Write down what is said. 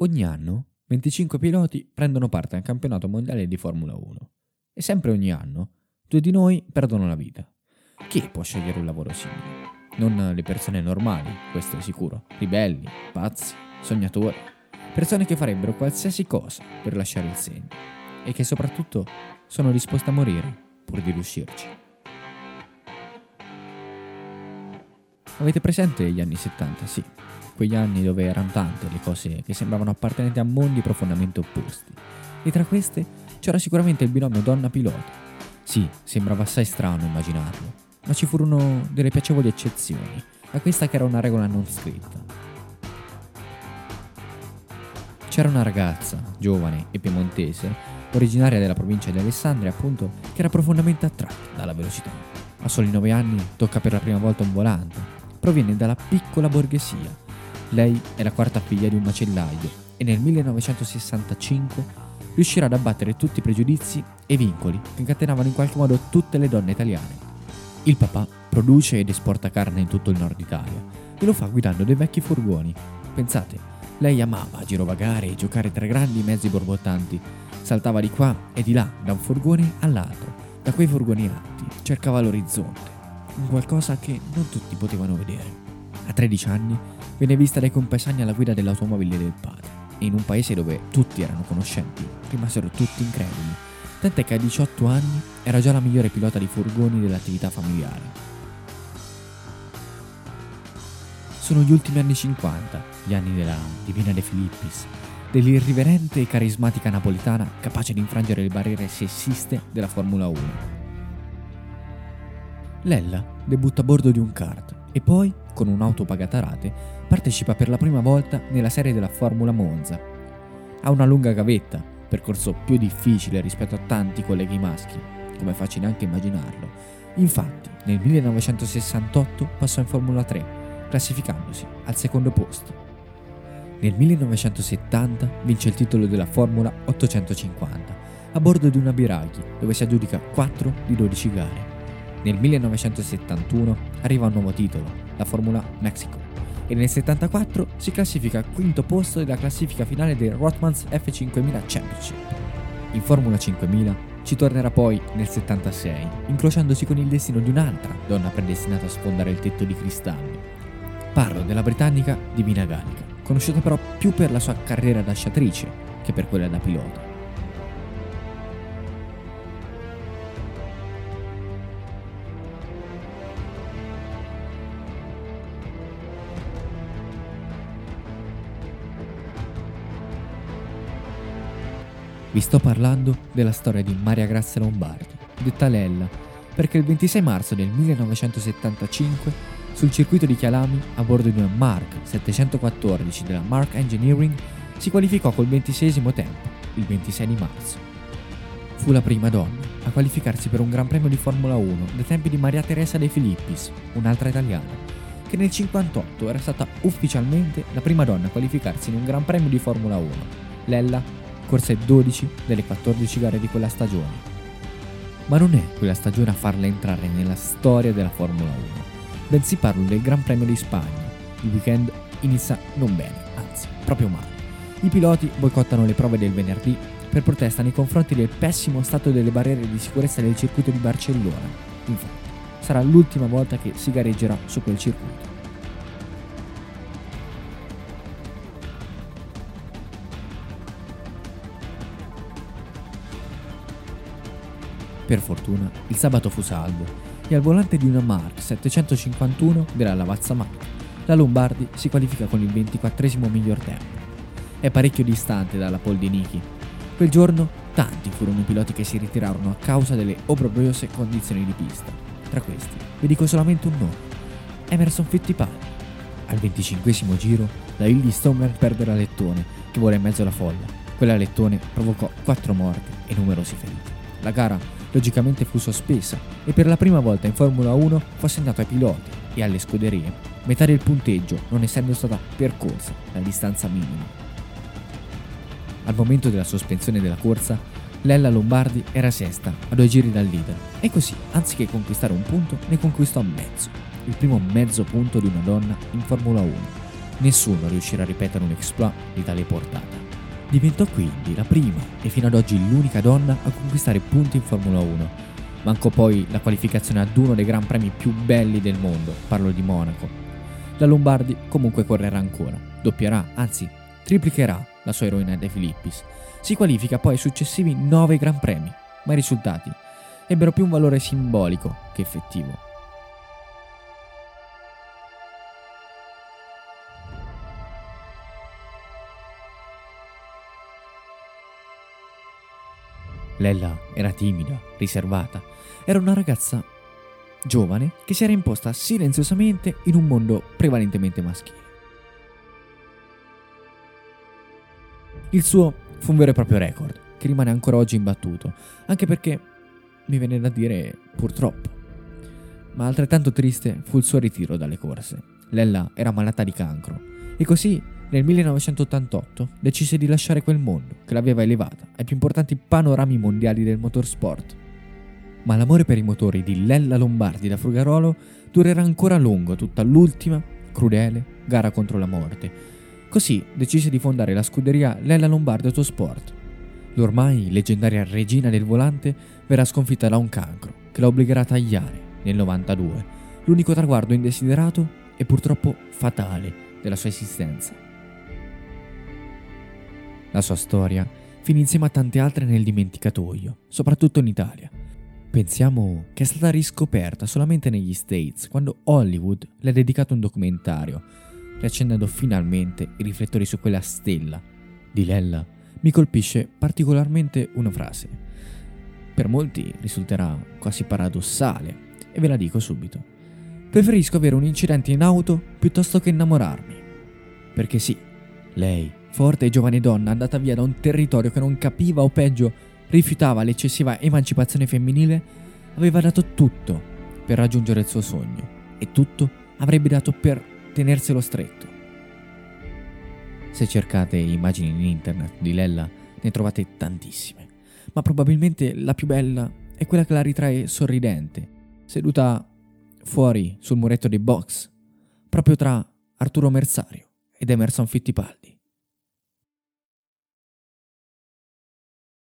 Ogni anno 25 piloti prendono parte al campionato mondiale di Formula 1 e sempre ogni anno due di noi perdono la vita. Chi può scegliere un lavoro simile? Non le persone normali, questo è sicuro, ribelli, pazzi, sognatori, persone che farebbero qualsiasi cosa per lasciare il segno e che soprattutto sono disposte a morire pur di riuscirci. Avete presente gli anni 70? Sì, quegli anni dove erano tante le cose che sembravano appartenenti a mondi profondamente opposti. E tra queste c'era sicuramente il binomio donna pilota. Sì, sembrava assai strano immaginarlo, ma ci furono delle piacevoli eccezioni a questa che era una regola non scritta. C'era una ragazza, giovane e piemontese, originaria della provincia di Alessandria, appunto, che era profondamente attratta dalla velocità. A soli nove anni tocca per la prima volta un volante. Proviene dalla piccola borghesia lei è la quarta figlia di un macellaio e nel 1965 riuscirà ad abbattere tutti i pregiudizi e vincoli che incatenavano in qualche modo tutte le donne italiane. Il papà produce ed esporta carne in tutto il nord Italia e lo fa guidando dei vecchi furgoni. Pensate, lei amava girovagare e giocare tra grandi mezzi borbottanti, saltava di qua e di là da un furgone all'altro, da quei furgoni alti, cercava l'orizzonte, un qualcosa che non tutti potevano vedere. A 13 anni venne vista dai compesani alla guida dell'automobile del padre e in un paese dove tutti erano conoscenti rimasero tutti increduli, tant'è che a 18 anni era già la migliore pilota di furgoni dell'attività familiare. Sono gli ultimi anni 50, gli anni della Divina De Filippis, dell'irriverente e carismatica napolitana capace di infrangere le barriere sessiste della Formula 1. Lella debutta a bordo di un kart e poi, con un'auto pagata a rate, partecipa per la prima volta nella serie della Formula Monza. Ha una lunga gavetta, percorso più difficile rispetto a tanti colleghi maschi, come è facile anche immaginarlo. Infatti, nel 1968 passò in Formula 3, classificandosi al secondo posto. Nel 1970 vince il titolo della Formula 850 a bordo di una Biraghi, dove si aggiudica 4 di 12 gare. Nel 1971 arriva un nuovo titolo, la Formula Mexico, e nel 74 si classifica al quinto posto della classifica finale del Rothmans F5000 Championship. In Formula 5000 ci tornerà poi nel 76, incrociandosi con il destino di un'altra donna predestinata a sfondare il tetto di cristallo. Parlo della britannica Divina Gallica, conosciuta però più per la sua carriera da sciatrice che per quella da pilota. Vi sto parlando della storia di Maria Grazia Lombardi, detta Lella, perché il 26 marzo del 1975, sul circuito di Chialami, a bordo di una Mark 714 della Mark Engineering, si qualificò col 26 tempo, il 26 di marzo. Fu la prima donna a qualificarsi per un Gran Premio di Formula 1 dai tempi di Maria Teresa De Filippis, un'altra italiana, che nel 1958 era stata ufficialmente la prima donna a qualificarsi in un Gran Premio di Formula 1. Lella corse 12 delle 14 gare di quella stagione. Ma non è quella stagione a farla entrare nella storia della Formula 1, bensì parlo del Gran Premio di Spagna. Il weekend inizia non bene, anzi, proprio male. I piloti boicottano le prove del venerdì per protesta nei confronti del pessimo stato delle barriere di sicurezza del circuito di Barcellona. Infatti, sarà l'ultima volta che si gareggerà su quel circuito. Per fortuna, il sabato fu salvo e al volante di una Mark 751 della Lavazza Mark, la Lombardi si qualifica con il 24 miglior tempo. È parecchio distante dalla pole di Niki. Quel giorno tanti furono i piloti che si ritirarono a causa delle obbrobriose condizioni di pista. Tra questi, vi dico solamente un nome, Emerson Fittipaldi. Al 25 giro, la Hildy Stoneman perde la lettone, che vola in mezzo alla folla. Quella lettone provocò quattro morti e numerosi feriti. La gara logicamente fu sospesa e per la prima volta in Formula 1 fu assegnato ai piloti e alle scuderie, metà del punteggio non essendo stata percorsa la distanza minima. Al momento della sospensione della corsa, Lella Lombardi era sesta a due giri dal leader e così, anziché conquistare un punto, ne conquistò mezzo, il primo mezzo punto di una donna in Formula 1. Nessuno riuscirà a ripetere un exploit di tale portata. Diventò quindi la prima e fino ad oggi l'unica donna a conquistare punti in Formula 1. Mancò poi la qualificazione ad uno dei gran premi più belli del mondo, parlo di Monaco. La Lombardi comunque correrà ancora, doppierà, anzi triplicherà la sua eroina De Filippis. Si qualifica poi ai successivi 9 Gran Premi, ma i risultati ebbero più un valore simbolico che effettivo. Lella era timida, riservata. Era una ragazza giovane che si era imposta silenziosamente in un mondo prevalentemente maschile. Il suo fu un vero e proprio record, che rimane ancora oggi imbattuto, anche perché mi viene da dire purtroppo. Ma altrettanto triste fu il suo ritiro dalle corse. Lella era malata di cancro e così nel 1988 decise di lasciare quel mondo che l'aveva elevata ai più importanti panorami mondiali del motorsport. Ma l'amore per i motori di Lella Lombardi da Frugarolo durerà ancora a lungo tutta l'ultima, crudele gara contro la morte. Così decise di fondare la scuderia Lella Lombardi Autosport. L'ormai leggendaria regina del volante verrà sconfitta da un cancro che la obbligherà a tagliare nel 92, l'unico traguardo indesiderato e purtroppo fatale della sua esistenza. La sua storia finì insieme a tante altre nel dimenticatoio, soprattutto in Italia. Pensiamo che è stata riscoperta solamente negli States, quando Hollywood le ha dedicato un documentario, riaccendendo finalmente i riflettori su quella stella. Di Lella mi colpisce particolarmente una frase. Per molti risulterà quasi paradossale, e ve la dico subito. Preferisco avere un incidente in auto piuttosto che innamorarmi. Perché sì, lei forte e giovane donna andata via da un territorio che non capiva o peggio rifiutava l'eccessiva emancipazione femminile, aveva dato tutto per raggiungere il suo sogno e tutto avrebbe dato per tenerselo stretto. Se cercate immagini in internet di Lella ne trovate tantissime, ma probabilmente la più bella è quella che la ritrae sorridente, seduta fuori sul muretto dei box, proprio tra Arturo Mersario ed Emerson Fittipaldi.